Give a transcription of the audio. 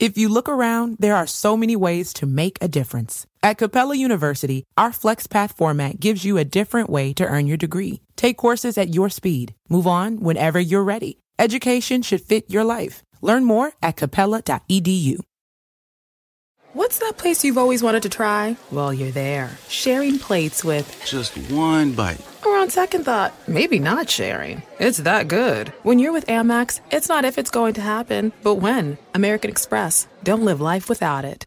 If you look around, there are so many ways to make a difference. At Capella University, our FlexPath format gives you a different way to earn your degree. Take courses at your speed. Move on whenever you're ready. Education should fit your life. Learn more at capella.edu. What's that place you've always wanted to try? Well, you're there, sharing plates with Just one bite. On second thought, maybe not sharing. It's that good. When you're with Amex, it's not if it's going to happen, but when. American Express. Don't live life without it.